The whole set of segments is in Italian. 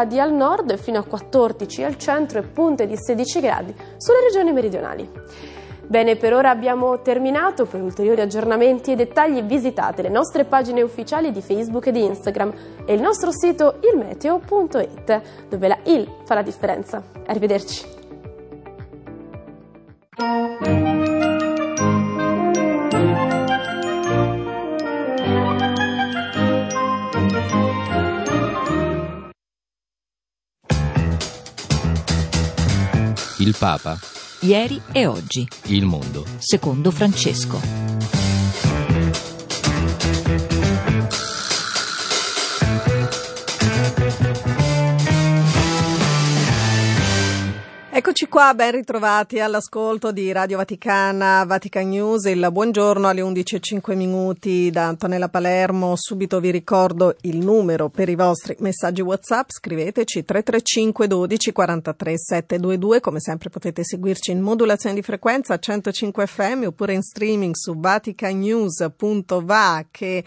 gradi al nord fino a 14 al centro e punte di 16 gradi sulle regioni meridionali. Bene, per ora abbiamo terminato. Per ulteriori aggiornamenti e dettagli visitate le nostre pagine ufficiali di Facebook e di Instagram e il nostro sito ilmeteo.it, dove la il fa la differenza. Arrivederci. Il Papa. Ieri e oggi. Il mondo. Secondo Francesco. Eccoci qua, ben ritrovati all'ascolto di Radio Vaticana, Vatican News, il buongiorno alle 11.05 minuti da Antonella Palermo. Subito vi ricordo il numero per i vostri messaggi WhatsApp, scriveteci 335 12 43 722, come sempre potete seguirci in modulazione di frequenza a 105 FM oppure in streaming su vaticanews.va che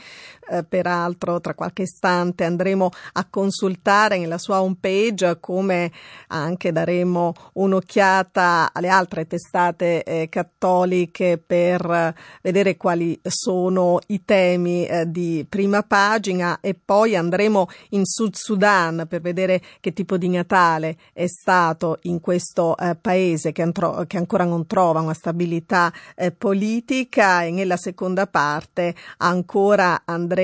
eh, peraltro tra qualche istante andremo a consultare nella sua homepage come anche daremo un un'occhiata alle altre testate eh, cattoliche per vedere quali sono i temi eh, di prima pagina e poi andremo in Sud Sudan per vedere che tipo di Natale è stato in questo eh, paese che, antro- che, ancora non trova una stabilità eh, politica. E nella seconda parte ancora andremo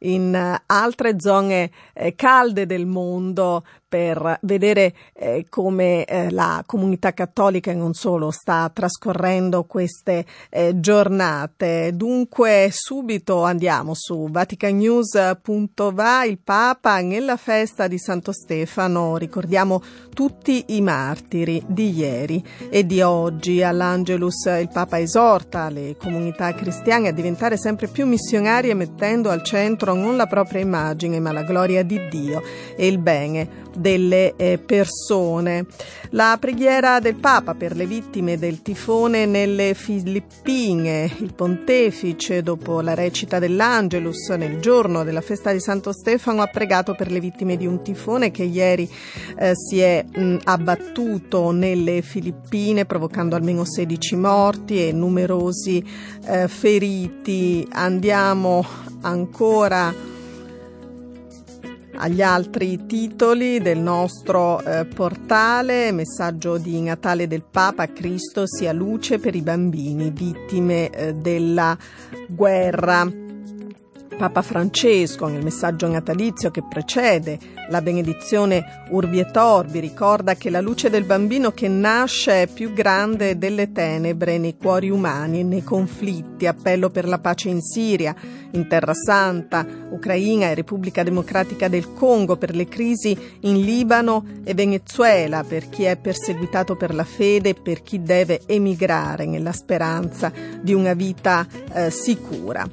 in eh, altre zone eh, calde del mondo per vedere eh, come eh, la comunità cattolica e non solo sta trascorrendo queste eh, giornate. Dunque subito andiamo su vaticanews.va il Papa nella festa di Santo Stefano ricordiamo tutti i martiri di ieri e di oggi. All'Angelus il Papa esorta le comunità cristiane a diventare sempre più missionarie mettendo al centro non la propria immagine ma la gloria di Dio e il bene delle eh, persone. La preghiera del Papa per le vittime del tifone nelle Filippine. Il pontefice, dopo la recita dell'Angelus nel giorno della festa di Santo Stefano, ha pregato per le vittime di un tifone che ieri eh, si è mh, abbattuto nelle Filippine, provocando almeno 16 morti e numerosi eh, feriti. Andiamo ancora agli altri titoli del nostro eh, portale, messaggio di Natale del Papa, Cristo sia luce per i bambini vittime eh, della guerra. Papa Francesco, nel messaggio natalizio che precede la benedizione Urbi et Orbi, ricorda che la luce del bambino che nasce è più grande delle tenebre nei cuori umani e nei conflitti. Appello per la pace in Siria, in Terra Santa, Ucraina e Repubblica Democratica del Congo, per le crisi in Libano e Venezuela, per chi è perseguitato per la fede e per chi deve emigrare nella speranza di una vita eh, sicura.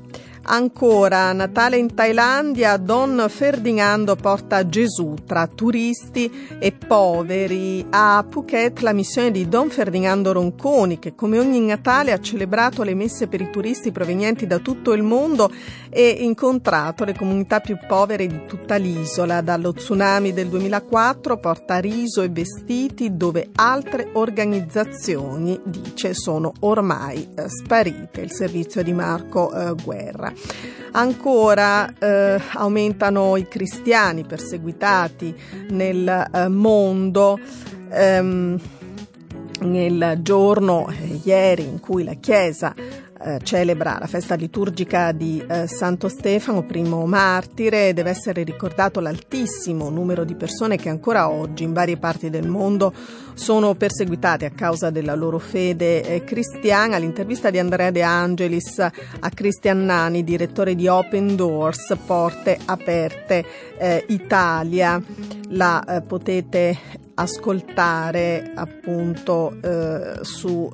Ancora, Natale in Thailandia, Don Ferdinando porta Gesù tra turisti e poveri. A Phuket la missione di Don Ferdinando Ronconi, che come ogni Natale ha celebrato le messe per i turisti provenienti da tutto il mondo e incontrato le comunità più povere di tutta l'isola. Dallo tsunami del 2004 porta riso e vestiti dove altre organizzazioni, dice, sono ormai eh, sparite. Il servizio di Marco eh, Guerra. Ancora eh, aumentano i cristiani perseguitati nel eh, mondo. Ehm, nel giorno eh, ieri in cui la Chiesa eh, celebra la festa liturgica di eh, Santo Stefano, primo martire, deve essere ricordato l'altissimo numero di persone che ancora oggi in varie parti del mondo sono perseguitate a causa della loro fede eh, cristiana. L'intervista di Andrea De Angelis a Cristian Nani, direttore di Open Doors, Porte Aperte eh, Italia, la eh, potete ascoltare appunto eh, su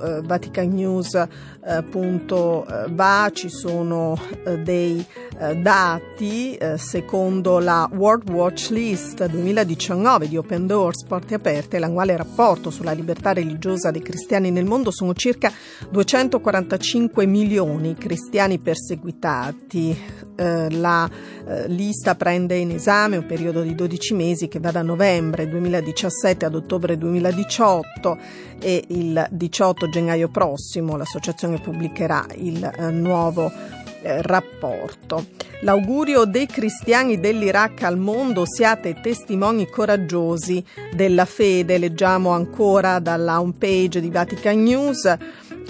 eh, vaticannews.va ci sono eh, dei eh, dati, eh, secondo la World Watch List 2019 di Open Doors Porte Aperte, l'annuale rapporto sulla libertà religiosa dei cristiani nel mondo, sono circa 245 milioni cristiani perseguitati. Eh, la eh, lista prende in esame un periodo di 12 mesi che va da novembre 2017 ad ottobre 2018 e il 18 gennaio prossimo l'associazione pubblicherà il eh, nuovo eh, rapporto. L'augurio dei cristiani dell'Iraq al mondo siate testimoni coraggiosi della fede, leggiamo ancora dalla homepage di Vatican News.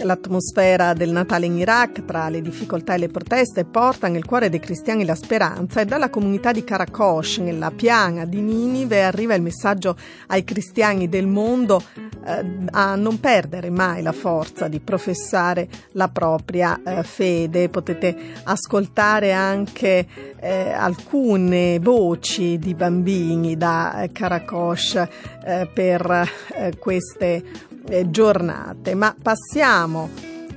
L'atmosfera del Natale in Iraq, tra le difficoltà e le proteste, porta nel cuore dei cristiani la speranza e dalla comunità di Karakosh, nella piana di Ninive, arriva il messaggio ai cristiani del mondo eh, a non perdere mai la forza di professare la propria eh, fede. Potete ascoltare anche eh, alcune voci di bambini da Karakosh eh, per eh, queste eh, giornate. Ma passiamo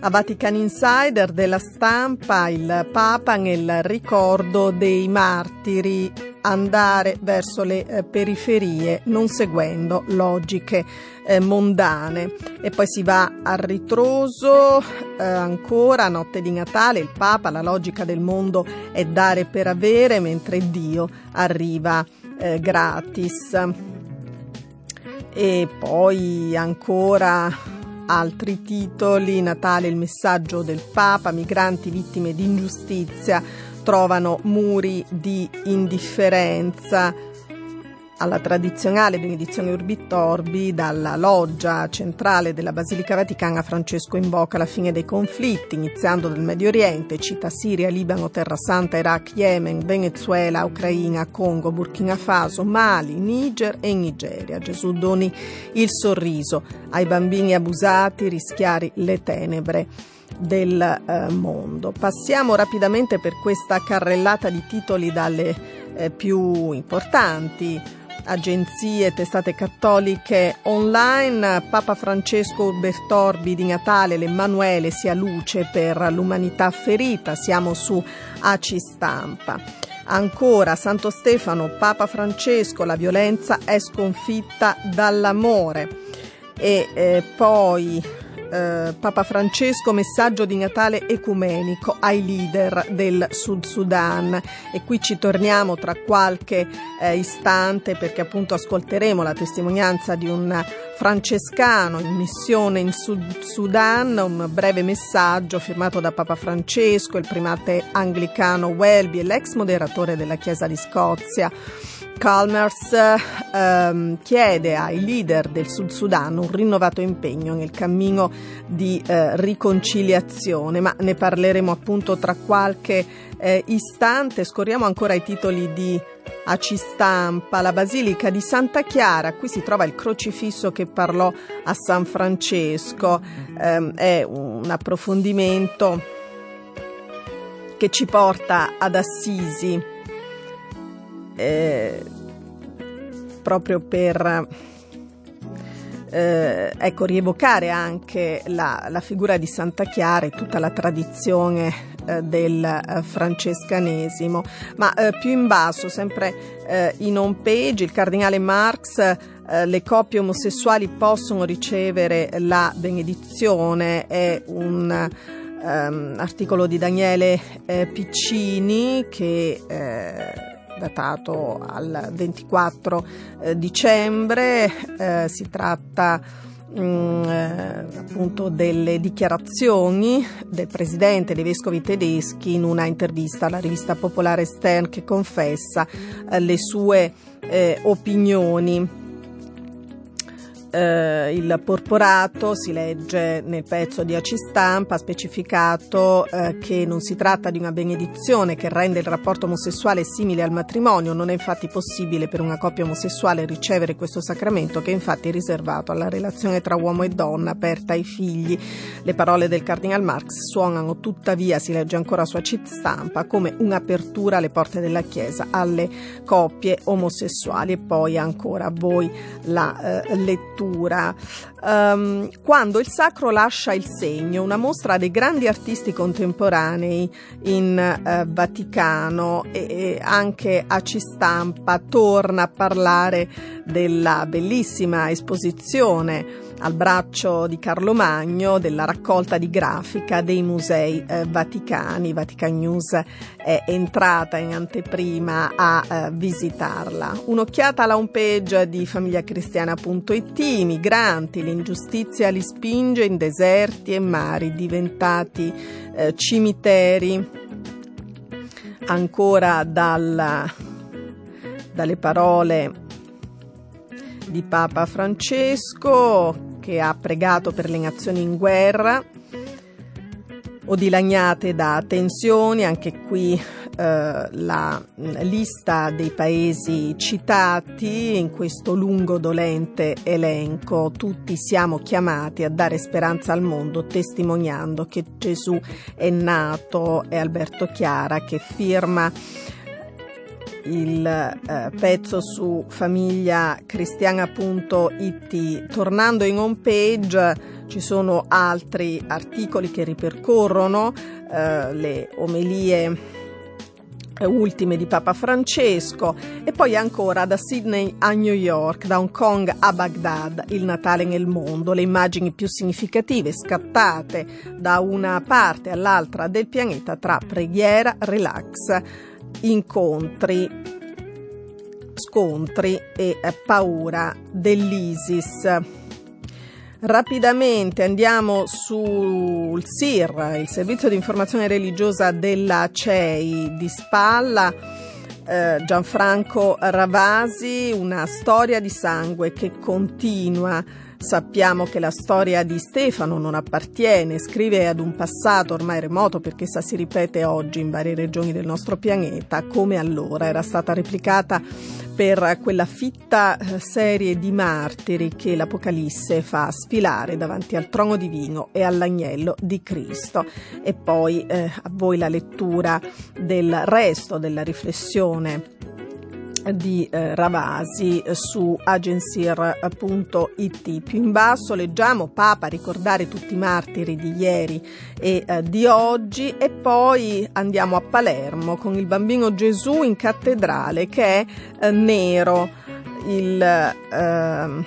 a Vatican Insider della stampa, il Papa nel ricordo dei martiri andare verso le eh, periferie non seguendo logiche eh, mondane. E poi si va a ritroso eh, ancora notte di Natale. Il Papa la logica del mondo è dare per avere mentre Dio arriva eh, gratis e poi ancora altri titoli, Natale il messaggio del Papa, migranti vittime di ingiustizia trovano muri di indifferenza alla tradizionale benedizione Urbitorbi dalla loggia centrale della Basilica Vaticana Francesco invoca la fine dei conflitti, iniziando dal Medio Oriente, cita Siria, Libano, Terra Santa, Iraq, Yemen, Venezuela, Ucraina, Congo, Burkina Faso, Mali, Niger e Nigeria. Gesù doni il sorriso ai bambini abusati, rischiari le tenebre del eh, mondo. Passiamo rapidamente per questa carrellata di titoli dalle eh, più importanti agenzie, testate cattoliche online, Papa Francesco Urbertorbi di Natale, l'Emmanuele sia luce per l'umanità ferita, siamo su ACI Stampa. Ancora Santo Stefano, Papa Francesco, la violenza è sconfitta dall'amore. E eh, poi eh, Papa Francesco messaggio di Natale ecumenico ai leader del Sud Sudan e qui ci torniamo tra qualche eh, istante perché appunto ascolteremo la testimonianza di un francescano in missione in Sud Sudan, un breve messaggio firmato da Papa Francesco, il primate anglicano Welby e l'ex moderatore della Chiesa di Scozia. Calmers ehm, chiede ai leader del Sud Sudan un rinnovato impegno nel cammino di eh, riconciliazione, ma ne parleremo appunto tra qualche eh, istante. Scorriamo ancora i titoli di AC Stampa, la Basilica di Santa Chiara, qui si trova il crocifisso che parlò a San Francesco, ehm, è un approfondimento che ci porta ad Assisi eh, proprio per eh, ecco, rievocare anche la, la, figura di Santa Chiara e tutta la tradizione eh, del eh, francescanesimo. Ma eh, più in basso, sempre in home page, il cardinale Marx le coppie omosessuali possono ricevere la benedizione, è un um, articolo di Daniele Piccini che datato al 24 eh, dicembre, eh, si tratta mm, eh, appunto delle dichiarazioni del presidente dei vescovi tedeschi in una intervista alla rivista popolare Stern che confessa eh, le sue eh, opinioni eh, il porporato, si legge nel pezzo di Aci Stampa, ha specificato eh, che non si tratta di una benedizione che rende il rapporto omosessuale simile al matrimonio, non è infatti possibile per una coppia omosessuale ricevere questo sacramento che è infatti riservato alla relazione tra uomo e donna aperta ai figli. Le parole del Cardinal Marx suonano tuttavia, si legge ancora su Aci Stampa, come un'apertura alle porte della Chiesa alle coppie omosessuali e poi ancora a voi la eh, lettura lettura. Um, quando il sacro lascia il segno, una mostra dei grandi artisti contemporanei in uh, Vaticano e, e anche a Cistampa torna a parlare della bellissima esposizione al braccio di Carlo Magno della raccolta di grafica dei musei eh, vaticani. Vatican News è entrata in anteprima a eh, visitarla. Un'occhiata alla homepage di famigliacristiana.it, i migranti, l'ingiustizia li spinge in deserti e mari diventati eh, cimiteri. Ancora dalla, dalle parole di Papa Francesco che ha pregato per le nazioni in guerra o dilaniate da tensioni, anche qui eh, la lista dei paesi citati in questo lungo dolente elenco, tutti siamo chiamati a dare speranza al mondo testimoniando che Gesù è nato, è Alberto Chiara che firma il eh, pezzo su famigliacristiana.it. Tornando in home page ci sono altri articoli che ripercorrono eh, le omelie eh, ultime di Papa Francesco e poi ancora da Sydney a New York, da Hong Kong a Baghdad, il Natale nel mondo, le immagini più significative scattate da una parte all'altra del pianeta tra preghiera, relax, incontri, scontri e eh, paura dell'ISIS. Rapidamente andiamo sul SIR, il servizio di informazione religiosa della CEI di Spalla. Eh, Gianfranco Ravasi, una storia di sangue che continua Sappiamo che la storia di Stefano non appartiene, scrive ad un passato ormai remoto perché essa si ripete oggi in varie regioni del nostro pianeta, come allora era stata replicata per quella fitta eh, serie di martiri che l'Apocalisse fa sfilare davanti al trono divino e all'agnello di Cristo. E poi eh, a voi la lettura del resto della riflessione di eh, Ravasi su agensir.it. Più in basso leggiamo Papa ricordare tutti i martiri di ieri e eh, di oggi e poi andiamo a Palermo con il bambino Gesù in cattedrale che è eh, nero. Il, ehm,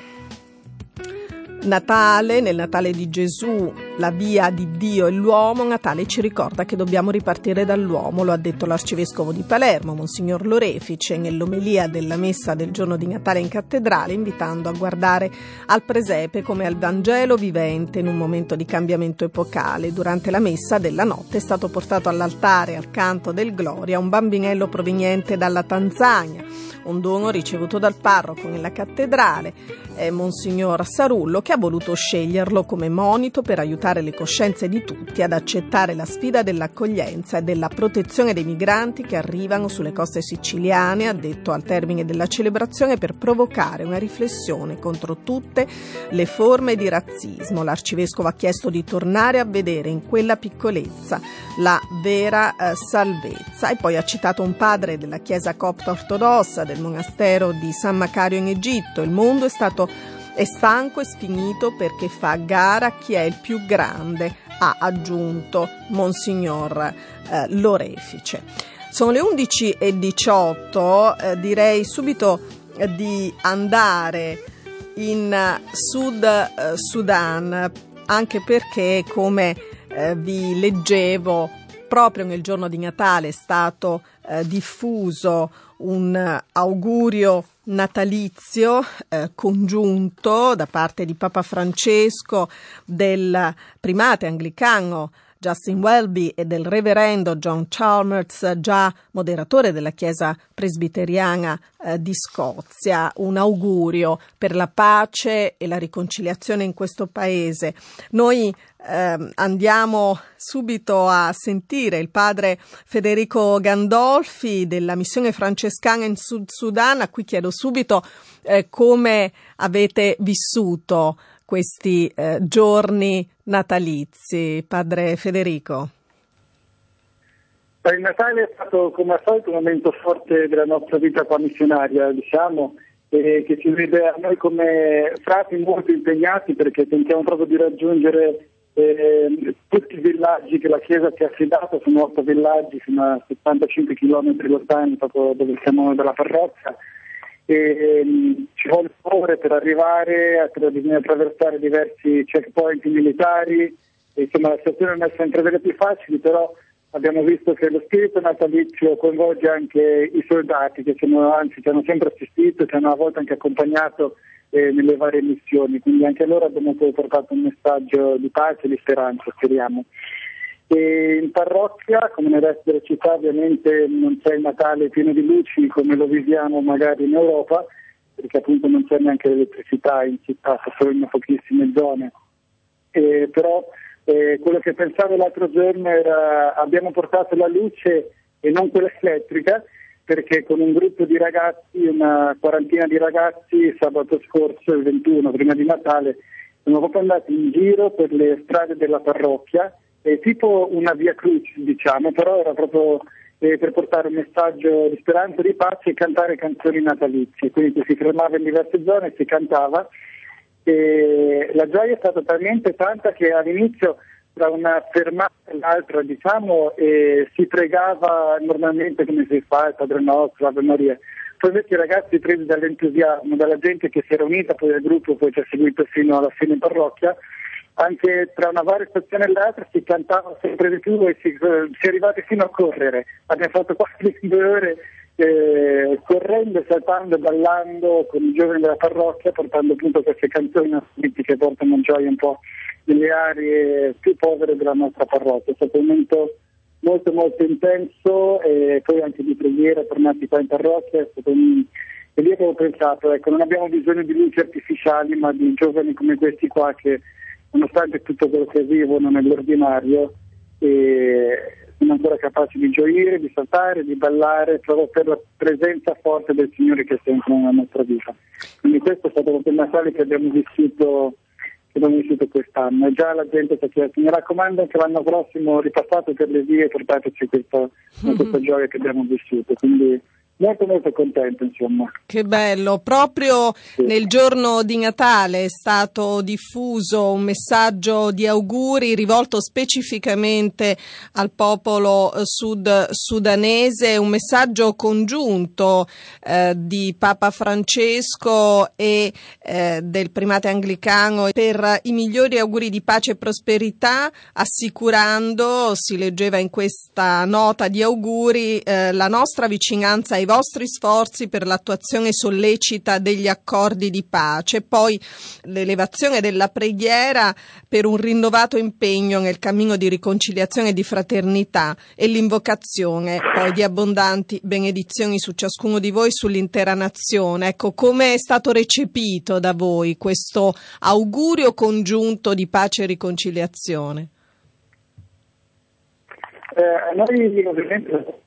Natale, nel Natale di Gesù, la via di Dio e l'uomo, Natale ci ricorda che dobbiamo ripartire dall'uomo, lo ha detto l'arcivescovo di Palermo, Monsignor Lorefice, nell'omelia della messa del giorno di Natale in cattedrale, invitando a guardare al presepe come al Vangelo vivente in un momento di cambiamento epocale. Durante la messa della notte è stato portato all'altare al canto del Gloria un bambinello proveniente dalla Tanzania, un dono ricevuto dal parroco nella cattedrale, eh, Monsignor Sarullo, che ha voluto sceglierlo come monito per aiutare le coscienze di tutti ad accettare la sfida dell'accoglienza e della protezione dei migranti che arrivano sulle coste siciliane, ha detto al termine della celebrazione, per provocare una riflessione contro tutte le forme di razzismo. L'arcivescovo ha chiesto di tornare a vedere in quella piccolezza la vera eh, salvezza e poi ha citato un padre della Chiesa copta ortodossa del monastero di San Macario in Egitto. Il mondo è stato è stanco e sfinito perché fa gara chi è il più grande, ha aggiunto Monsignor eh, Lorefice. Sono le 11.18, eh, direi subito eh, di andare in Sud eh, Sudan, anche perché come eh, vi leggevo proprio nel giorno di Natale è stato eh, diffuso un augurio natalizio eh, congiunto da parte di Papa Francesco del primate anglicano Justin Welby e del reverendo John Chalmers, già moderatore della Chiesa presbiteriana eh, di Scozia, un augurio per la pace e la riconciliazione in questo paese. Noi eh, andiamo subito a sentire il padre Federico Gandolfi della missione francescana in Sud Sudan, a cui chiedo subito eh, come avete vissuto questi eh, giorni natalizi, padre Federico? Il Natale è stato come al solito un momento forte della nostra vita qua missionaria, diciamo, e che ci vede a noi come frati molto impegnati perché tentiamo proprio di raggiungere eh, tutti i villaggi che la Chiesa ci ha affidato, sono otto villaggi fino a 75 km lontani proprio dove siamo dalla parrocchia e um, ci vuole ore per arrivare, bisogna attraversare diversi checkpoint militari, insomma la situazione non è sempre delle più facili, però abbiamo visto che lo spirito natalizio coinvolge anche i soldati che sono, anzi ci hanno sempre assistito, ci hanno a volte anche accompagnato eh, nelle varie missioni, quindi anche loro abbiamo portato un messaggio di pace e di speranza, speriamo. E in parrocchia, come nel resto della città, ovviamente non c'è il Natale pieno di luci come lo viviamo magari in Europa, perché appunto non c'è neanche l'elettricità in città, solo in pochissime zone. E, però eh, quello che pensavo l'altro giorno era abbiamo portato la luce e non quella elettrica perché con un gruppo di ragazzi, una quarantina di ragazzi, sabato scorso, il 21, prima di Natale, siamo proprio andati in giro per le strade della parrocchia, eh, tipo una via crucis diciamo, però era proprio eh, per portare un messaggio di speranza, di pace e cantare canzoni natalizie, quindi si fermava in diverse zone e si cantava e la gioia è stata talmente tanta che all'inizio tra una fermata e l'altra diciamo e si pregava normalmente come si fa il Padre Nostro, Ave Maria. Poi invece i ragazzi presi dall'entusiasmo, dalla gente che si era unita, poi al gruppo poi ci ha seguito fino alla fine in parrocchia, anche tra una varia stazione e l'altra si cantava sempre di più e si, si è arrivati fino a correre. Abbiamo fatto quasi due ore eh, correndo, saltando, ballando con i giovani della parrocchia, portando appunto queste canzoni che portano gioia un po' nelle aree più povere della nostra parrocchia. È stato un momento molto molto intenso e poi anche di preghiera tornati qua in parrocchia. È stato un... E lì avevo pensato, ecco, non abbiamo bisogno di luci artificiali, ma di giovani come questi qua che, nonostante tutto quello che vivono nell'ordinario, sono ancora capaci di gioire, di saltare, di ballare, proprio per la presenza forte del Signore che è sempre nella nostra vita. Quindi questo è stato il Natale che abbiamo vissuto che abbiamo vissuto quest'anno e già la gente ci ha chiesto mi raccomando anche l'anno prossimo ripassate per le vie e portateci questa, mm-hmm. questa gioia che abbiamo vissuto quindi molto molto contento insomma. Che bello, proprio sì. nel giorno di Natale è stato diffuso un messaggio di auguri rivolto specificamente al popolo eh, sud sudanese, un messaggio congiunto eh, di Papa Francesco e eh, del primate anglicano per i migliori auguri di pace e prosperità, assicurando, si leggeva in questa nota di auguri, eh, la nostra vicinanza ai vostri sforzi per l'attuazione sollecita degli accordi di pace, poi l'elevazione della preghiera per un rinnovato impegno nel cammino di riconciliazione e di fraternità e l'invocazione poi di abbondanti benedizioni su ciascuno di voi, sull'intera nazione. Ecco, come è stato recepito da voi questo augurio congiunto di pace e riconciliazione? Eh, noi ovviamente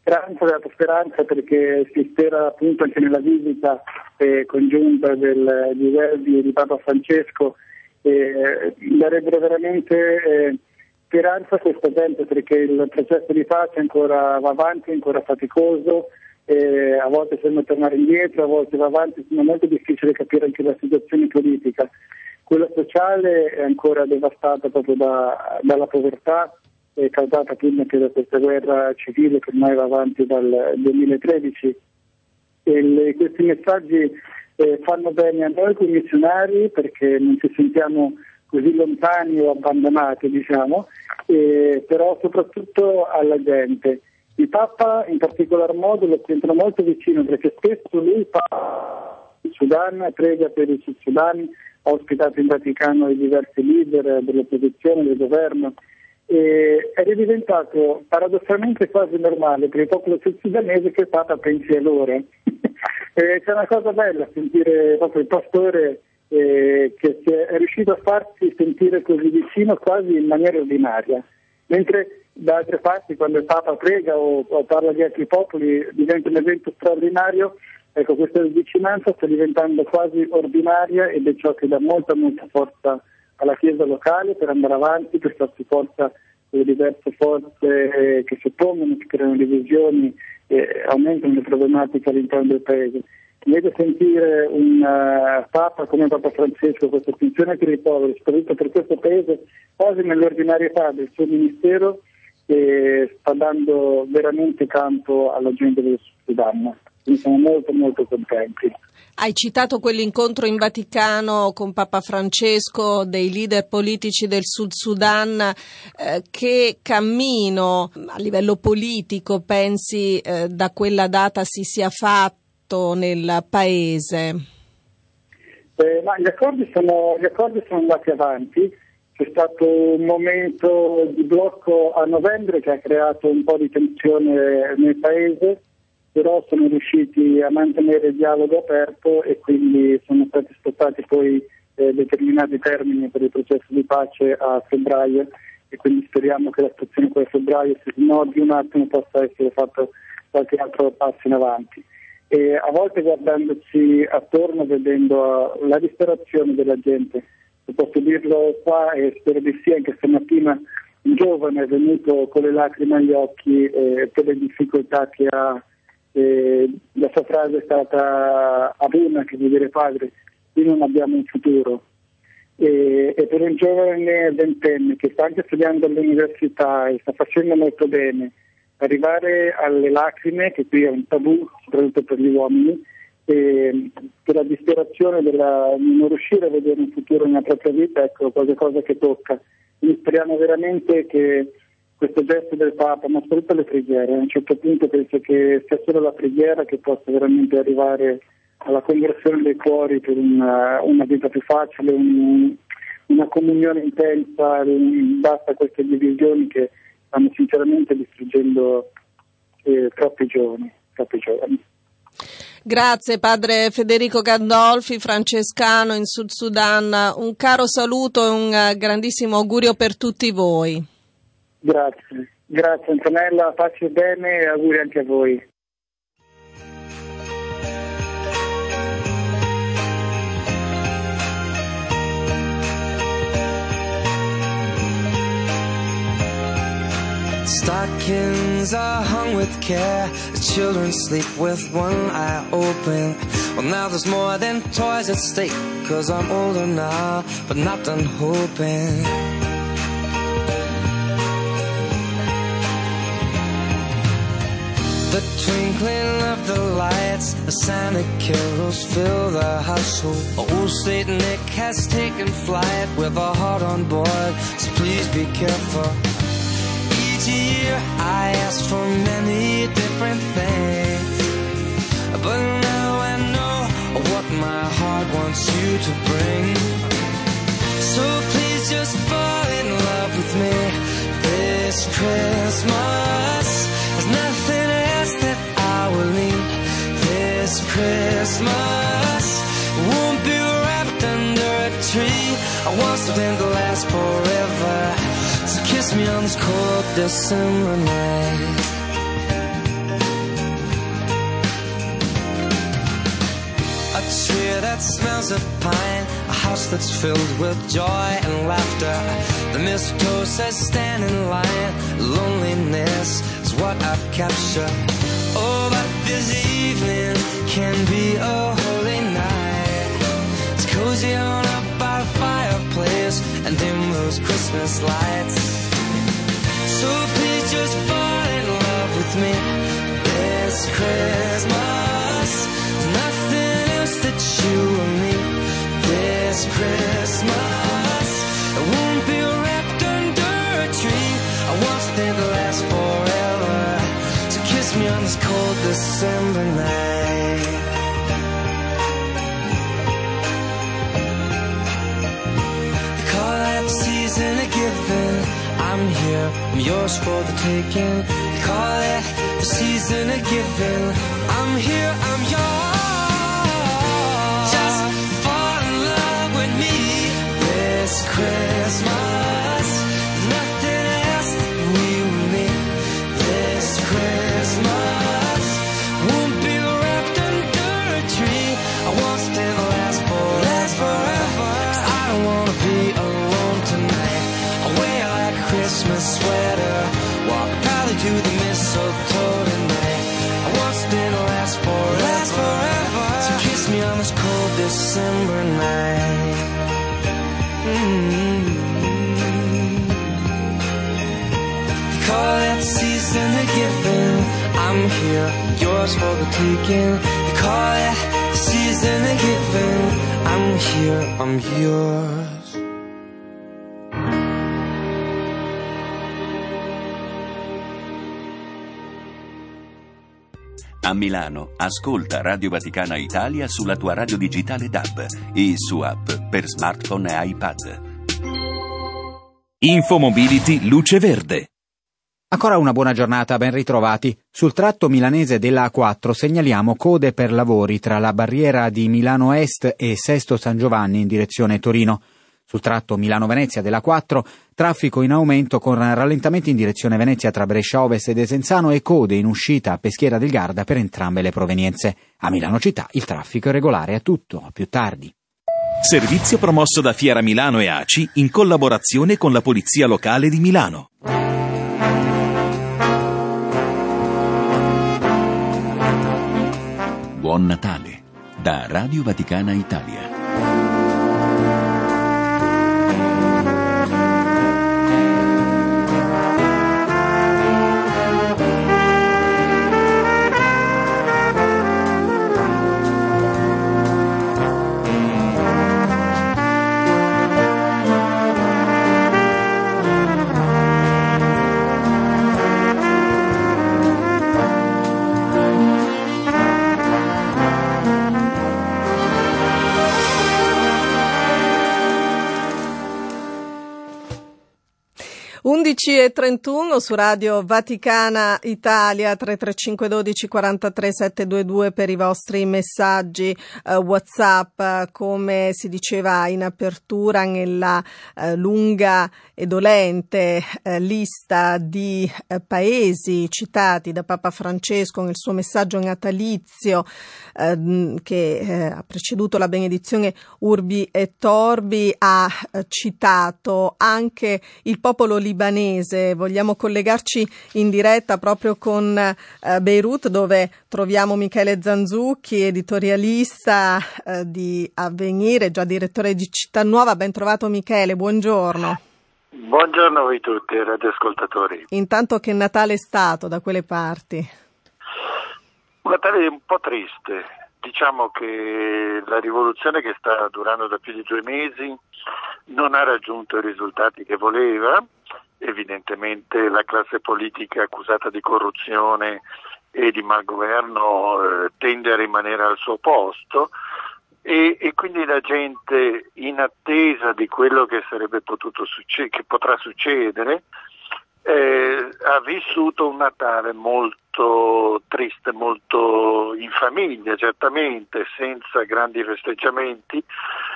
speranza, dato speranza perché si spera appunto anche nella visita eh, congiunta del, di Verdi e di Papa Francesco eh, darebbero veramente eh, speranza a questa gente perché il processo di pace ancora va avanti, è ancora faticoso, a volte sembra tornare indietro, a volte va avanti, è molto difficile capire anche la situazione politica. Quella sociale è ancora devastata proprio da, dalla povertà, è causata appunto anche da questa guerra civile che ormai va avanti dal 2013. E le, questi messaggi eh, fanno bene a noi come missionari perché non ci sentiamo così lontani o abbandonati, diciamo, eh, però soprattutto alla gente. Il Papa in particolar modo lo sento molto vicino perché spesso lui parla in Sudan, prega per il Sud Sudan, ha ospitato in Vaticano i diversi leader dell'opposizione, del governo eh, è diventato paradossalmente quasi normale per il popolo sud-sudanese che il Papa pensi a loro. eh, c'è una cosa bella sentire proprio il pastore eh, che è riuscito a farsi sentire così vicino quasi in maniera ordinaria, mentre da altre parti quando il Papa prega o, o parla di altri popoli diventa un evento straordinario, ecco questa vicinanza sta diventando quasi ordinaria ed è ciò che dà molta molta forza alla Chiesa locale per andare avanti, per farsi forza con le diverse forze eh, che si oppongono, che creano divisioni e aumentano le problematiche all'interno del Paese. invece sentire un uh, Papa come Papa Francesco, questa attenzione per i poveri, soprattutto per questo Paese, quasi nell'ordinarietà del suo ministero, sta dando veramente campo alla gente del Sudan. Quindi siamo molto molto contenti. Hai citato quell'incontro in Vaticano con Papa Francesco dei leader politici del Sud Sudan. Eh, che cammino a livello politico pensi eh, da quella data si sia fatto nel paese? Eh, gli, accordi sono, gli accordi sono andati avanti. C'è stato un momento di blocco a novembre che ha creato un po' di tensione nel paese però sono riusciti a mantenere il dialogo aperto e quindi sono stati spostati poi eh, determinati termini per il processo di pace a febbraio e quindi speriamo che la situazione poi a febbraio se no di un attimo possa essere fatto qualche altro passo in avanti. E a volte guardandoci attorno, vedendo la disperazione della gente, se posso dirlo qua e spero di sì, anche stamattina un giovane è venuto con le lacrime agli occhi eh, per le difficoltà che ha eh, la sua frase è stata Abuna che vuol dire padre, qui non abbiamo un futuro. E, e, per un giovane ventenne che sta anche studiando all'università e sta facendo molto bene, arrivare alle lacrime, che qui è un tabù, soprattutto per gli uomini, e per la disperazione della, di non riuscire a vedere un futuro nella propria vita, ecco, qualcosa che tocca. Quindi speriamo veramente che questo gesto del Papa, ma soprattutto le preghiere. A un certo punto penso che sia solo la preghiera che possa veramente arrivare alla conversione dei cuori per una, una vita più facile, un, una comunione intensa, basta queste divisioni che stanno sinceramente distruggendo eh, troppi giovani. Troppi giovani. Grazie padre Federico Gandolfi, francescano in Sud Sudan. Un caro saluto e un grandissimo augurio per tutti voi. Grazie, grazie Antonella, pace bene e auguri anche a voi. Stockings are hung with care. The children sleep with one eye open. Well, now there's more than toys at stake. Cause I'm older now, but not done hoping. Twinkling of the lights, the Santa carols fill the hustle. Old Saint Nick has taken flight with a heart on board, so please be careful. Each year I ask for many different things, but now I know what my heart wants you to bring. So please just fall in love with me this Christmas. Christmas won't be wrapped under a tree. I want something to last forever. So kiss me on this cold December night. A tree that smells of pine, a house that's filled with joy and laughter. The mistletoe says stand in line. Loneliness is what I've captured. Oh, but this evening can be a holy night. It's cozy on up by the fireplace and those Christmas lights. So please just fall in love with me this Christmas. Nothing else you and me this Christmas. It won't be wrapped under a tree. I want something to last forever. So kiss me on this cold December night. I'm here, I'm yours for the taking. Call it the season of giving. I'm here, I'm yours. Just fall in love with me this Christmas. Yours for the taking. Call that season a given. I'm here, I'm yours. A Milano, ascolta Radio Vaticana Italia sulla tua radio digitale DAB e su app per smartphone e iPad. Infomobility Luce Verde. Ancora una buona giornata, ben ritrovati. Sul tratto milanese della A4 segnaliamo code per lavori tra la barriera di Milano Est e Sesto San Giovanni in direzione Torino. Sul tratto Milano-Venezia della 4, traffico in aumento con rallentamenti in direzione Venezia tra Brescia Ovest e Desenzano e code in uscita a Peschiera del Garda per entrambe le provenienze. A Milano città il traffico è regolare a tutto, a più tardi. Servizio promosso da Fiera Milano e ACI in collaborazione con la Polizia Locale di Milano. Buon Natale da Radio Vaticana Italia. E 31 su Radio Vaticana Italia 335 12 43 722 per i vostri messaggi eh, WhatsApp come si diceva in apertura nella eh, lunga e dolente eh, lista di eh, paesi citati da Papa Francesco nel suo messaggio natalizio ehm, che eh, ha preceduto la benedizione Urbi e Torbi ha eh, citato anche il popolo libanese. Vogliamo collegarci in diretta proprio con eh, Beirut dove troviamo Michele Zanzucchi, editorialista eh, di Avvenire, già direttore di Città Nuova. Ben trovato Michele, buongiorno. Buongiorno a voi tutti, radioascoltatori. Intanto che Natale è stato da quelle parti? Un Natale un po' triste. Diciamo che la rivoluzione che sta durando da più di due mesi non ha raggiunto i risultati che voleva. Evidentemente la classe politica accusata di corruzione e di malgoverno eh, tende a rimanere al suo posto e, e, quindi la gente in attesa di quello che potuto che potrà succedere, eh, ha vissuto un Natale molto triste, molto in famiglia, certamente, senza grandi festeggiamenti.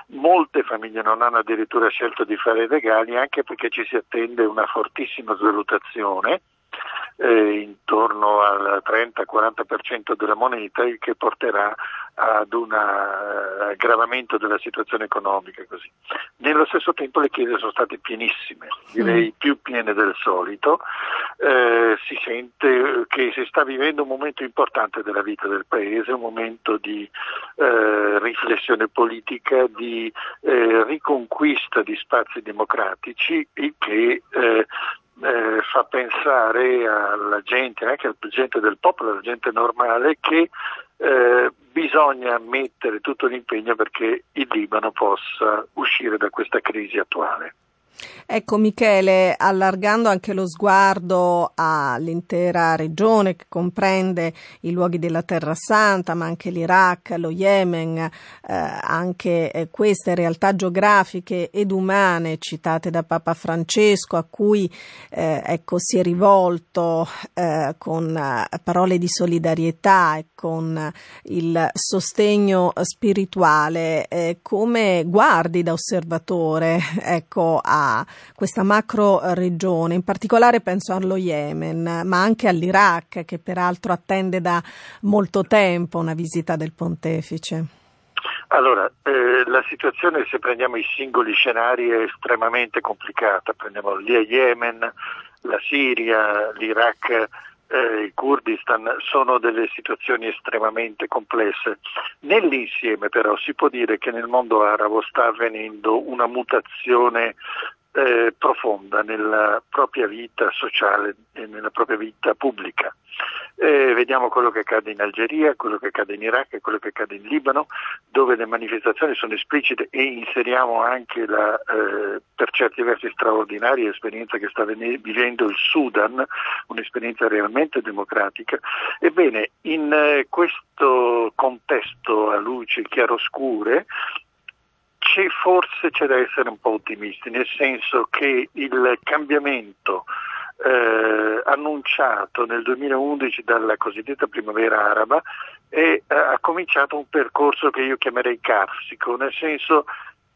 Molte famiglie non hanno addirittura scelto di fare regali, anche perché ci si attende una fortissima svalutazione eh, intorno al 30-40% della moneta, il che porterà ad un eh, aggravamento della situazione economica. Così. Nello stesso tempo le chiese sono state pienissime, direi mm. più piene del solito, eh, si sente che si sta vivendo un momento importante della vita del Paese, un momento di eh, riflessione politica, di eh, riconquista di spazi democratici, il che eh, eh, fa pensare alla gente, anche alla gente del popolo, alla gente normale, che eh, bisogna mettere tutto l'impegno perché il Libano possa uscire da questa crisi attuale. Ecco Michele, allargando anche lo sguardo all'intera regione che comprende i luoghi della Terra Santa, ma anche l'Iraq, lo Yemen, eh, anche eh, queste realtà geografiche ed umane citate da Papa Francesco, a cui eh, ecco, si è rivolto eh, con eh, parole di solidarietà e con il sostegno spirituale, eh, come guardi da osservatore ecco, a questa macro regione, in particolare penso allo Yemen, ma anche all'Iraq, che peraltro attende da molto tempo una visita del pontefice. Allora, eh, la situazione se prendiamo i singoli scenari è estremamente complicata, prendiamo il Yemen, la Siria, l'Iraq eh, il Kurdistan sono delle situazioni estremamente complesse. Nell'insieme però si può dire che nel mondo arabo sta avvenendo una mutazione eh, profonda nella propria vita sociale e nella propria vita pubblica. Eh, vediamo quello che accade in Algeria, quello che accade in Iraq e quello che accade in Libano, dove le manifestazioni sono esplicite e inseriamo anche la, eh, per certi versi straordinaria esperienza che sta vivendo il Sudan, un'esperienza realmente democratica. Ebbene, in eh, questo contesto a luci chiaroscure, c'è, forse c'è da essere un po' ottimisti, nel senso che il cambiamento eh, annunciato nel 2011 dalla cosiddetta primavera araba è, eh, ha cominciato un percorso che io chiamerei carsico, nel senso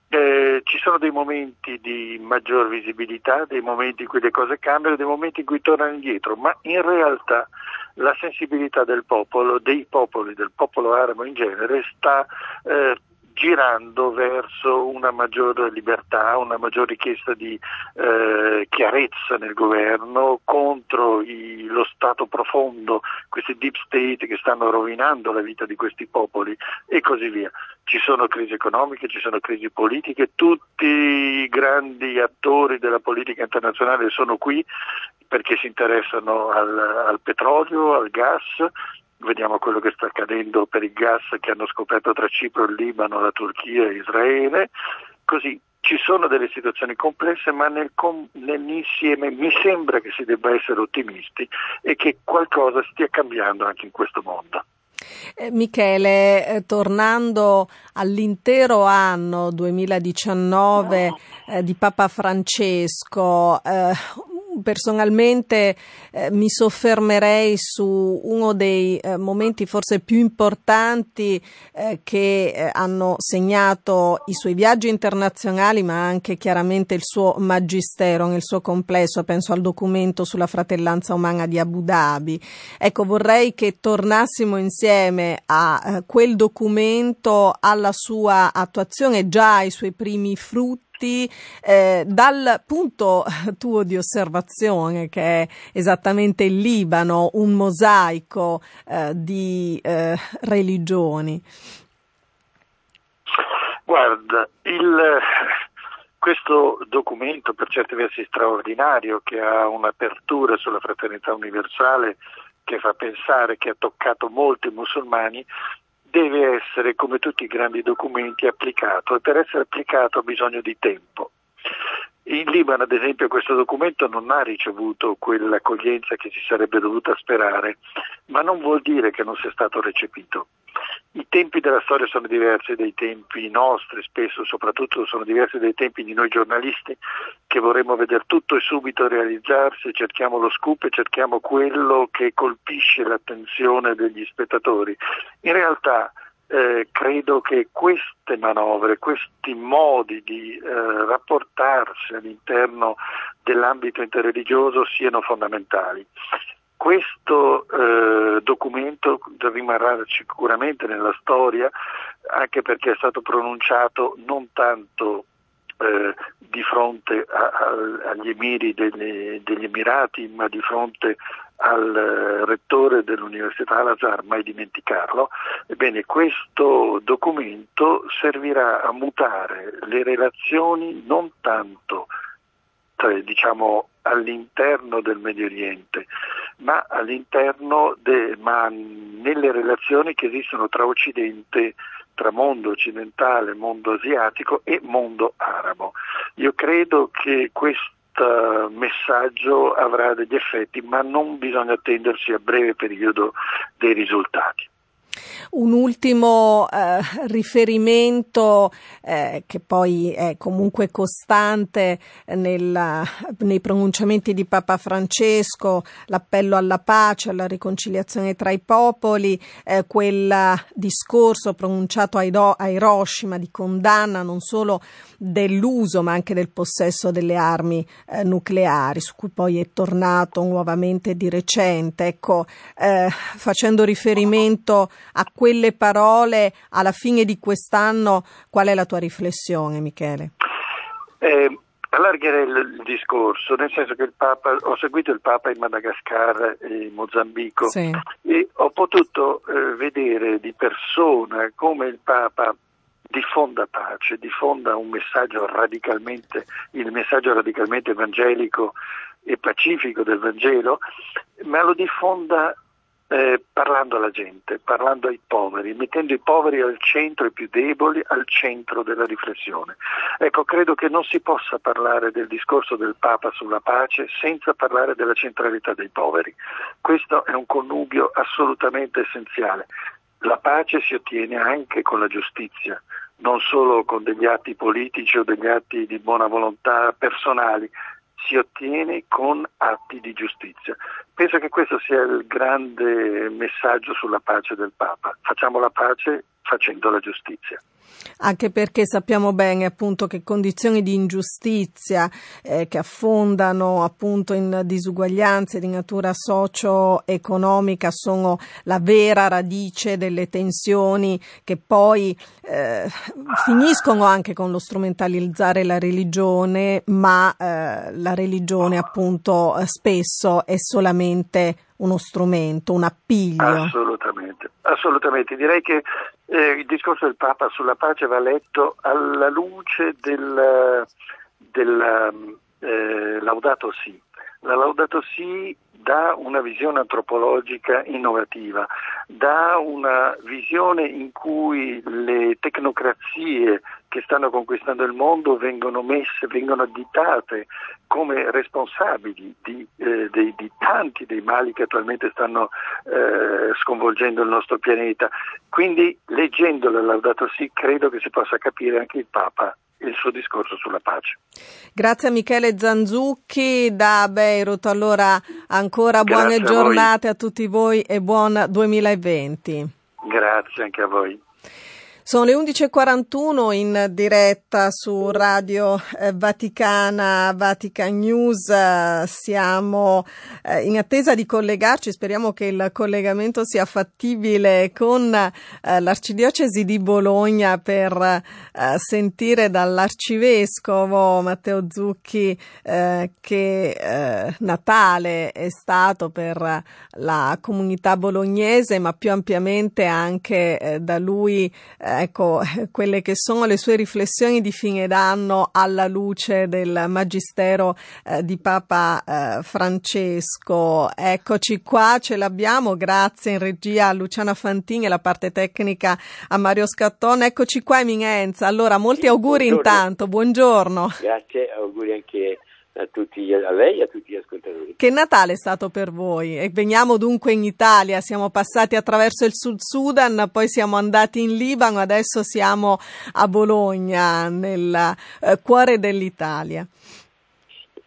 eh, ci sono dei momenti di maggior visibilità, dei momenti in cui le cose cambiano, dei momenti in cui tornano indietro, ma in realtà la sensibilità del popolo, dei popoli, del popolo arabo in genere, sta eh, girando verso una maggiore libertà, una maggiore richiesta di eh, chiarezza nel governo contro i, lo Stato profondo, questi deep state che stanno rovinando la vita di questi popoli e così via. Ci sono crisi economiche, ci sono crisi politiche, tutti i grandi attori della politica internazionale sono qui perché si interessano al, al petrolio, al gas, vediamo quello che sta accadendo per il gas che hanno scoperto tra Cipro, il Libano, la Turchia e Israele, così ci sono delle situazioni complesse, ma nel, nell'insieme mi sembra che si debba essere ottimisti e che qualcosa stia cambiando anche in questo mondo. Eh, Michele, eh, tornando all'intero anno 2019 eh, di Papa Francesco, eh, personalmente eh, mi soffermerei su uno dei eh, momenti forse più importanti eh, che eh, hanno segnato i suoi viaggi internazionali, ma anche chiaramente il suo magistero nel suo complesso. Penso al documento sulla fratellanza umana di Abu Dhabi. Ecco, vorrei che tornassimo insieme a eh, quel documento, alla sua attuazione, già ai suoi primi frutti parti eh, dal punto tuo di osservazione che è esattamente il Libano, un mosaico eh, di eh, religioni? Guarda, il, questo documento per certi versi straordinario che ha un'apertura sulla fraternità universale che fa pensare che ha toccato molti musulmani deve essere, come tutti i grandi documenti, applicato e per essere applicato ha bisogno di tempo. In Libano, ad esempio, questo documento non ha ricevuto quell'accoglienza che si sarebbe dovuta sperare, ma non vuol dire che non sia stato recepito. I tempi della storia sono diversi dai tempi nostri, spesso soprattutto sono diversi dai tempi di noi giornalisti che vorremmo vedere tutto e subito realizzarsi, cerchiamo lo scoop e cerchiamo quello che colpisce l'attenzione degli spettatori. In realtà eh, credo che queste manovre, questi modi di eh, rapportarsi all'interno dell'ambito interreligioso siano fondamentali. Questo eh, documento rimarrà sicuramente nella storia anche perché è stato pronunciato non tanto eh, di fronte a, a, agli emiri degli, degli, Emirati, ma di fronte al eh, rettore dell'Università Al-Azhar, mai dimenticarlo. Ebbene, questo documento servirà a mutare le relazioni non tanto diciamo, all'interno del Medio Oriente, ma de, ma nelle relazioni che esistono tra Occidente, tra mondo occidentale, mondo asiatico e mondo arabo. Io credo che questo messaggio avrà degli effetti, ma non bisogna attendersi a breve periodo dei risultati. Un ultimo eh, riferimento eh, che poi è comunque costante nella, nei pronunciamenti di Papa Francesco, l'appello alla pace, alla riconciliazione tra i popoli, eh, quel discorso pronunciato a, Hiroshima di condanna non solo dell'uso ma anche del possesso delle armi eh, nucleari, su cui poi è tornato nuovamente di recente. Ecco, eh, facendo riferimento a quelle parole alla fine di quest'anno, qual è la tua riflessione, Michele? Eh, allargherei il, discorso, nel senso che il Papa, ho seguito il Papa in Madagascar e in Mozambico sì. e ho potuto eh, vedere di persona come il Papa diffonda pace, diffonda un messaggio radicalmente, il messaggio radicalmente evangelico e pacifico del Vangelo, ma lo diffonda eh, parlando alla gente, parlando ai poveri, mettendo i poveri al centro, i più deboli al centro della riflessione. Ecco, credo che non si possa parlare del discorso del Papa sulla pace senza parlare della centralità dei poveri. Questo è un connubio assolutamente essenziale. La pace si ottiene anche con la giustizia, non solo con degli atti politici o degli atti di buona volontà personali, si ottiene con atti di giustizia. Penso che questo sia il grande messaggio sulla pace del Papa. Facciamo la pace facendo la giustizia anche perché sappiamo bene appunto che condizioni di ingiustizia eh, che affondano appunto in disuguaglianze di natura socio-economica sono la vera radice delle tensioni che poi eh, finiscono anche con lo strumentalizzare la religione, ma eh, la religione appunto spesso è solamente uno strumento, un appiglio. Assolutamente, assolutamente. Direi che eh, il discorso del Papa sulla pace va letto alla luce del, del eh, Laudato Si. La Laudato Si dà una visione antropologica innovativa, dà una visione in cui le tecnocrazie che stanno conquistando il mondo vengono messe, vengono additate come responsabili di, eh, dei, di tanti dei mali che attualmente stanno eh, sconvolgendo il nostro pianeta. Quindi leggendo la Laudato Si credo che si possa capire anche il Papa il suo discorso sulla pace. Grazie a Michele Zanzucchi da Beirut. Allora ancora buone Grazie giornate a, a tutti voi e buon 2020. Grazie anche a voi. Sono le 11.41 in diretta su Radio eh, Vaticana, Vatican News. siamo eh, in attesa di collegarci, speriamo che il collegamento sia fattibile con eh, l'Arcidiocesi di Bologna per sentire dall'Arcivescovo Matteo Zucchi che Natale è stato per la comunità bolognese, ma più ampiamente anche da lui ecco, quelle che sono le sue riflessioni di fine d'anno alla luce del magistero eh, di Papa eh, Francesco. Eccoci qua, ce l'abbiamo, grazie in regia a Luciana Fantini e la parte tecnica a Mario Scattone. Eccoci qua, Eminenza. Allora, molti auguri buongiorno. intanto, buongiorno. Grazie, auguri anche a, tutti, a lei e a tutti gli ascoltatori. Che Natale è stato per voi? E veniamo dunque in Italia, siamo passati attraverso il Sud Sudan, poi siamo andati in Libano, adesso siamo a Bologna, nel eh, cuore dell'Italia.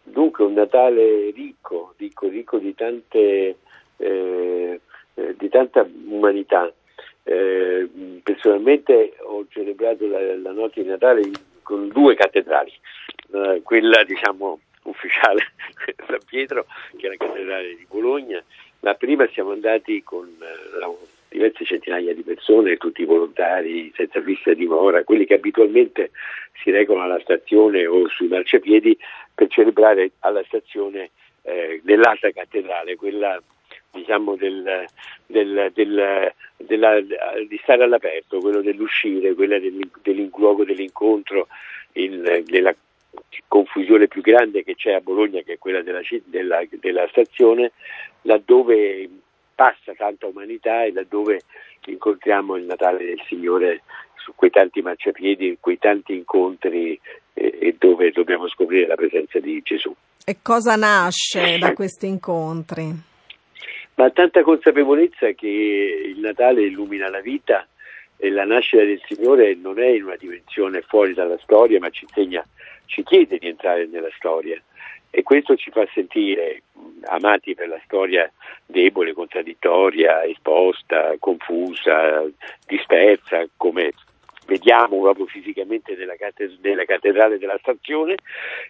Dunque un Natale ricco, ricco, ricco di, tante, eh, eh, di tanta umanità. Eh, personalmente ho celebrato la, la notte di Natale con due cattedrali, eh, quella diciamo ufficiale San Pietro, che è la cattedrale di Bologna. La prima siamo andati con eh, diverse centinaia di persone, tutti volontari, senza fissa dimora, quelli che abitualmente si recano alla stazione o sui marciapiedi per celebrare alla stazione eh, dell'altra cattedrale, quella diciamo del, del, del, della, di stare all'aperto, quello dell'uscire, quella del, del luogo dell'incontro, il, della confusione più grande che c'è a Bologna, che è quella della, della, della stazione, laddove passa tanta umanità e laddove incontriamo il Natale del Signore su quei tanti marciapiedi, quei tanti incontri eh, e dove dobbiamo scoprire la presenza di Gesù. E cosa nasce da questi incontri? Ma tanta consapevolezza che il Natale illumina la vita e la nascita del Signore non è in una dimensione fuori dalla storia, ma ci insegna ci chiede di entrare nella storia. E questo ci fa sentire amati per la storia debole, contraddittoria, esposta, confusa, dispersa, come vediamo proprio fisicamente nella, cattedra, nella cattedrale della stazione,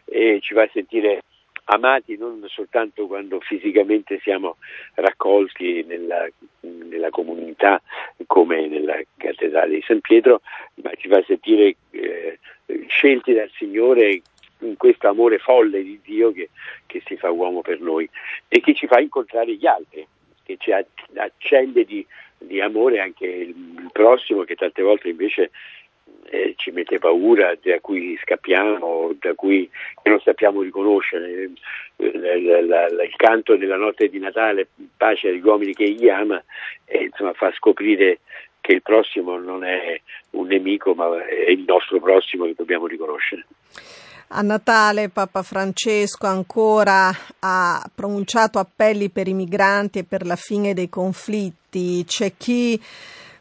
e ci fa sentire amati non soltanto quando fisicamente siamo raccolti nella, nella comunità come nella cattedrale di San Pietro, ma ci fa sentire eh, scelti dal Signore in questo amore folle di Dio che, che, si fa uomo per noi e che ci fa incontrare gli altri, che ci accende di, di amore anche il prossimo che tante volte invece eh, ci mette paura, da cui scappiamo, da cui non sappiamo riconoscere. Eh, la, la, la, il canto della notte di Natale, pace agli uomini che egli ama, eh, insomma, fa scoprire che il prossimo non è un nemico, ma è il nostro prossimo che dobbiamo riconoscere. A Natale Papa Francesco ancora ha pronunciato appelli per i migranti e per la fine dei conflitti. C'è chi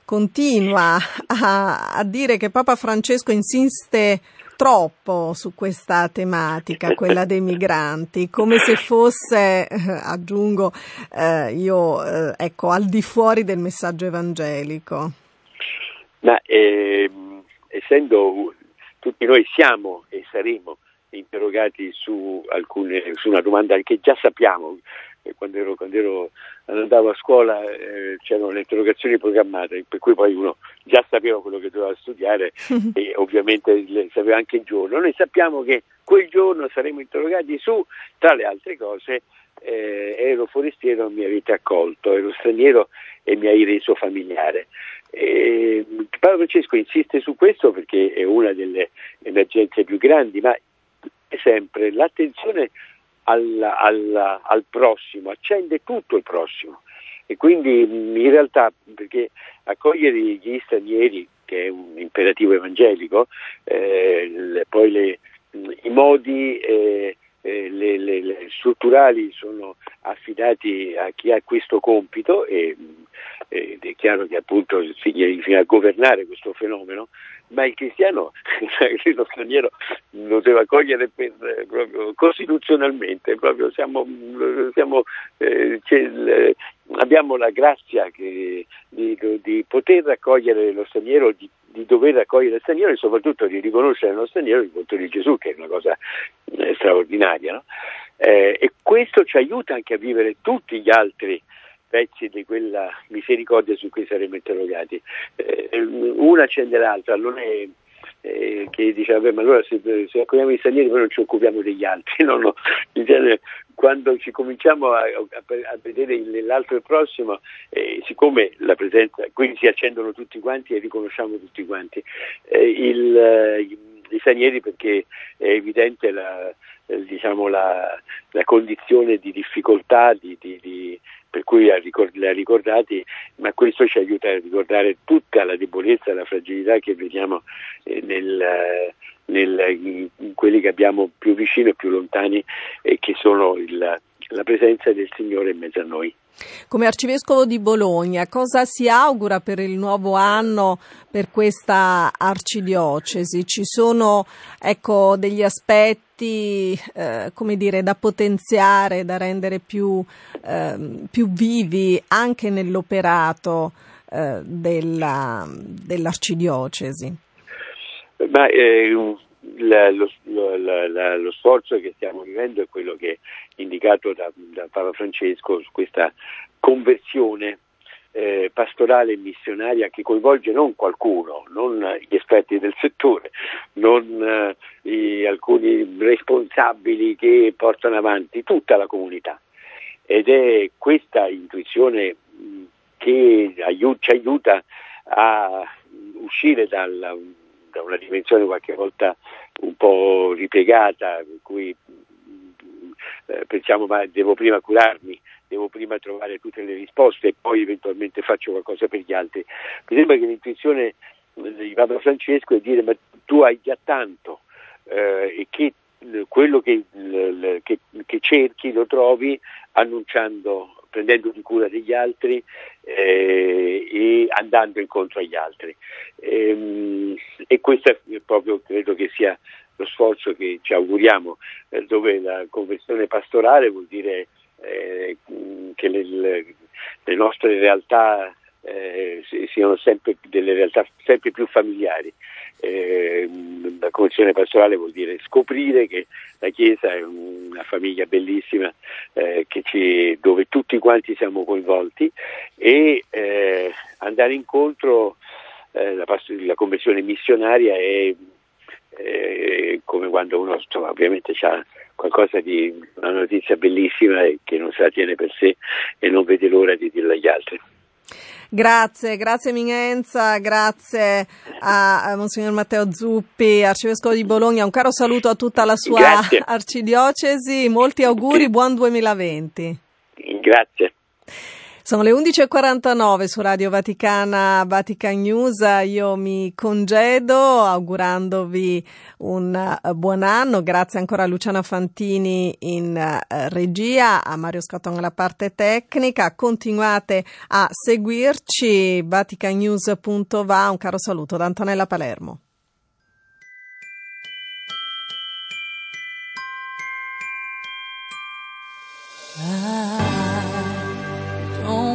continua a, a dire che Papa Francesco insiste troppo su questa tematica, quella dei migranti, come se fosse, eh, aggiungo eh, io, eh, ecco, al di fuori del messaggio evangelico. Ma eh, essendo tutti noi siamo e saremo interrogati su, alcune, su una domanda che già sappiamo, quando, ero, quando ero, andavo a scuola eh, c'erano le interrogazioni programmate, per cui poi uno già sapeva quello che doveva studiare e ovviamente sapeva anche il giorno. Noi sappiamo che quel giorno saremo interrogati su, tra le altre cose, eh, ero forestiero e mi avete accolto, ero straniero e mi hai reso familiare. E Paolo Francesco insiste su questo perché è una delle emergenze più grandi, ma sempre l'attenzione al, al, al prossimo, accende tutto il prossimo. E quindi in realtà perché accogliere gli stranieri che è un imperativo evangelico eh, poi le, i modi eh, eh, le, le, le strutturali sono affidati a chi ha questo compito e, ed è chiaro che appunto significa governare questo fenomeno ma il cristiano, lo straniero, lo deve accogliere per, proprio costituzionalmente, proprio siamo, siamo, eh, abbiamo la grazia che, di, di, poter accogliere lo straniero, di, di, dover accogliere lo straniero e soprattutto di riconoscere lo straniero il volto di Gesù, che è una cosa eh, straordinaria. No? Eh, e questo ci aiuta anche a vivere tutti gli altri pezzi di quella misericordia su cui saremmo interrogati. Eh, una accende l'altra, non è eh, che diceva, ma allora se, se accogliamo gli stranieri poi non ci occupiamo degli altri, no, no. Genere, quando ci cominciamo a, a, a vedere l'altro e il prossimo, eh, siccome la presenza, quindi si accendono tutti quanti e riconosciamo tutti quanti, eh, il, eh, gli stranieri perché è evidente la, eh, diciamo la, la condizione di difficoltà, di, di, di per cui li ha ricordati, ma questo ci aiuta a ricordare tutta la debolezza e la fragilità che vediamo eh, nel, nel, in quelli che abbiamo più vicino e più lontani e che sono il, la presenza del Signore in mezzo a noi. Come arcivescovo di Bologna, cosa si augura per il nuovo anno per questa arcidiocesi? Ci sono ecco, degli aspetti eh, come dire, da potenziare, da rendere più, eh, più vivi anche nell'operato eh, della, dell'arcidiocesi? Ma, eh, la, lo, la, lo, sforzo che stiamo vivendo è quello che è indicato da, da Papa Francesco su questa conversione eh, pastorale e missionaria che coinvolge non qualcuno, non gli esperti del settore, non eh, i, alcuni responsabili che portano avanti tutta la comunità. Ed è questa intuizione che aiut- ci aiuta a uscire dalla da una dimensione qualche volta un po' ripiegata, per cui eh, pensiamo ma devo prima curarmi, devo prima trovare tutte le risposte e poi eventualmente faccio qualcosa per gli altri. Mi sembra che l'intuizione di Papa Francesco è dire ma tu hai già tanto eh, e che quello che, che, che cerchi lo trovi annunciando prendendoti cura degli altri eh, e andando incontro agli altri. E, ehm, e questo è proprio credo che sia lo sforzo che ci auguriamo, eh, dove la conversione pastorale vuol dire eh, che le, le, nostre realtà eh, siano sempre delle realtà sempre più familiari. Eh, la convenzione pastorale vuol dire scoprire che la Chiesa è una famiglia bellissima eh, ci, dove tutti quanti siamo coinvolti e eh, andare incontro, eh, la, la convenzione missionaria è eh, come quando uno insomma, ovviamente ha qualcosa di una notizia bellissima e che non se la tiene per sé e non vede l'ora di dirla agli altri. Grazie, grazie Minenza, grazie a, Monsignor Matteo Zuppi, Arcivescovo di Bologna. Un caro saluto a tutta la sua grazie. arcidiocesi. Molti auguri, buon 2020. Grazie. Sono le 11.49 su Radio Vaticana, Vatican News. Io mi congedo augurandovi un eh, buon anno. Grazie ancora a Luciana Fantini in eh, regia, a Mario Scotton alla parte tecnica. Continuate a seguirci. Vaticanews.va. Un caro saluto da Antonella Palermo. Ah.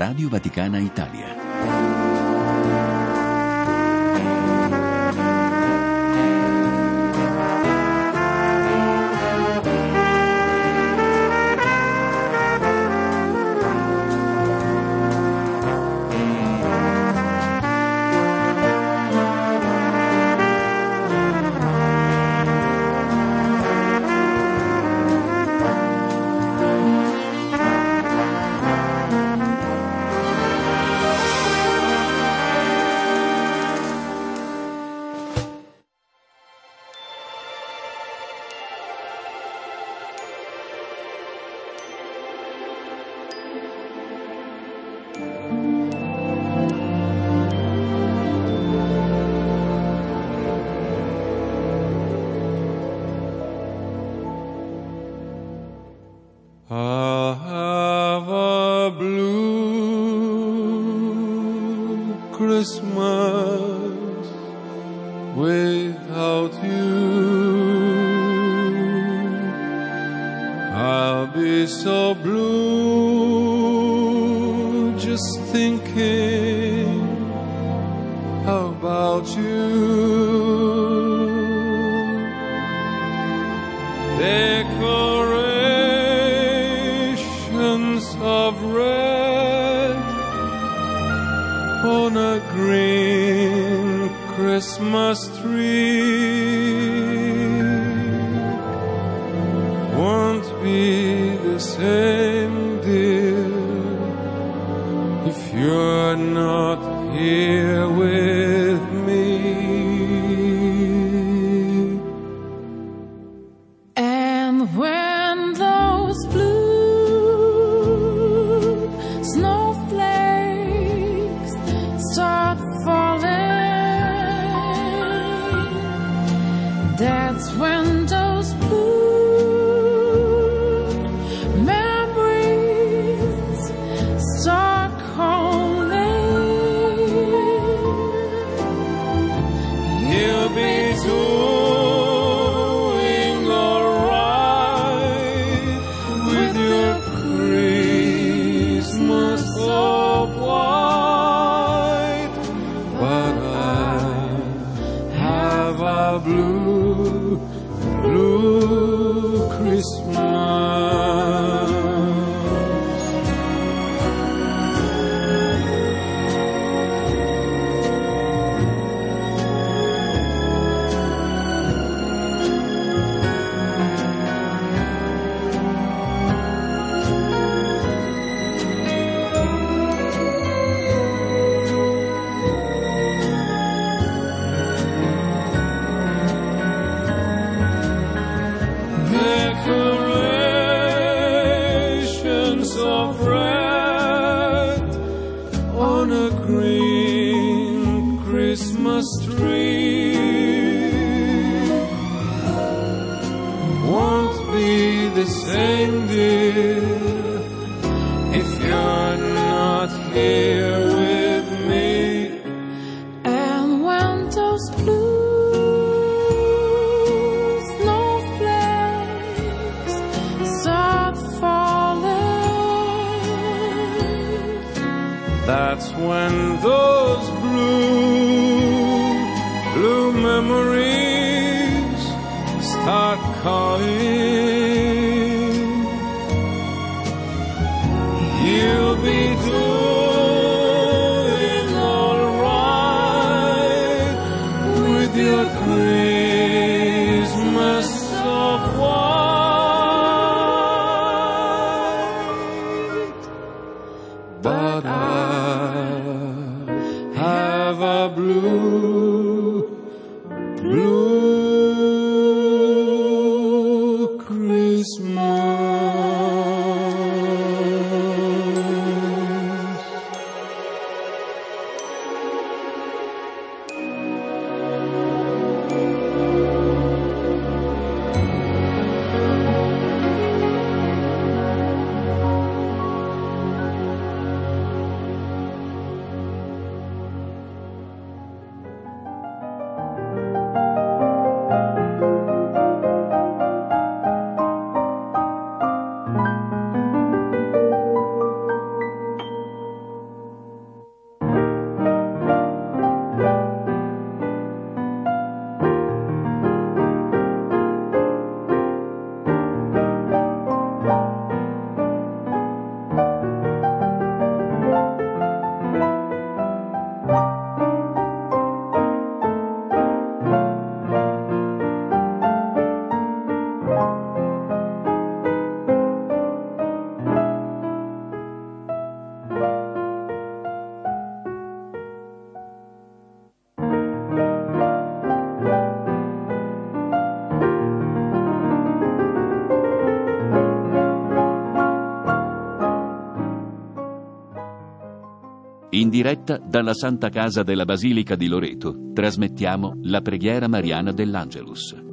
Radio Vaticana Italia. blue. but I have a blue. In diretta dalla Santa Casa della Basilica di Loreto trasmettiamo la preghiera mariana dell'Angelus.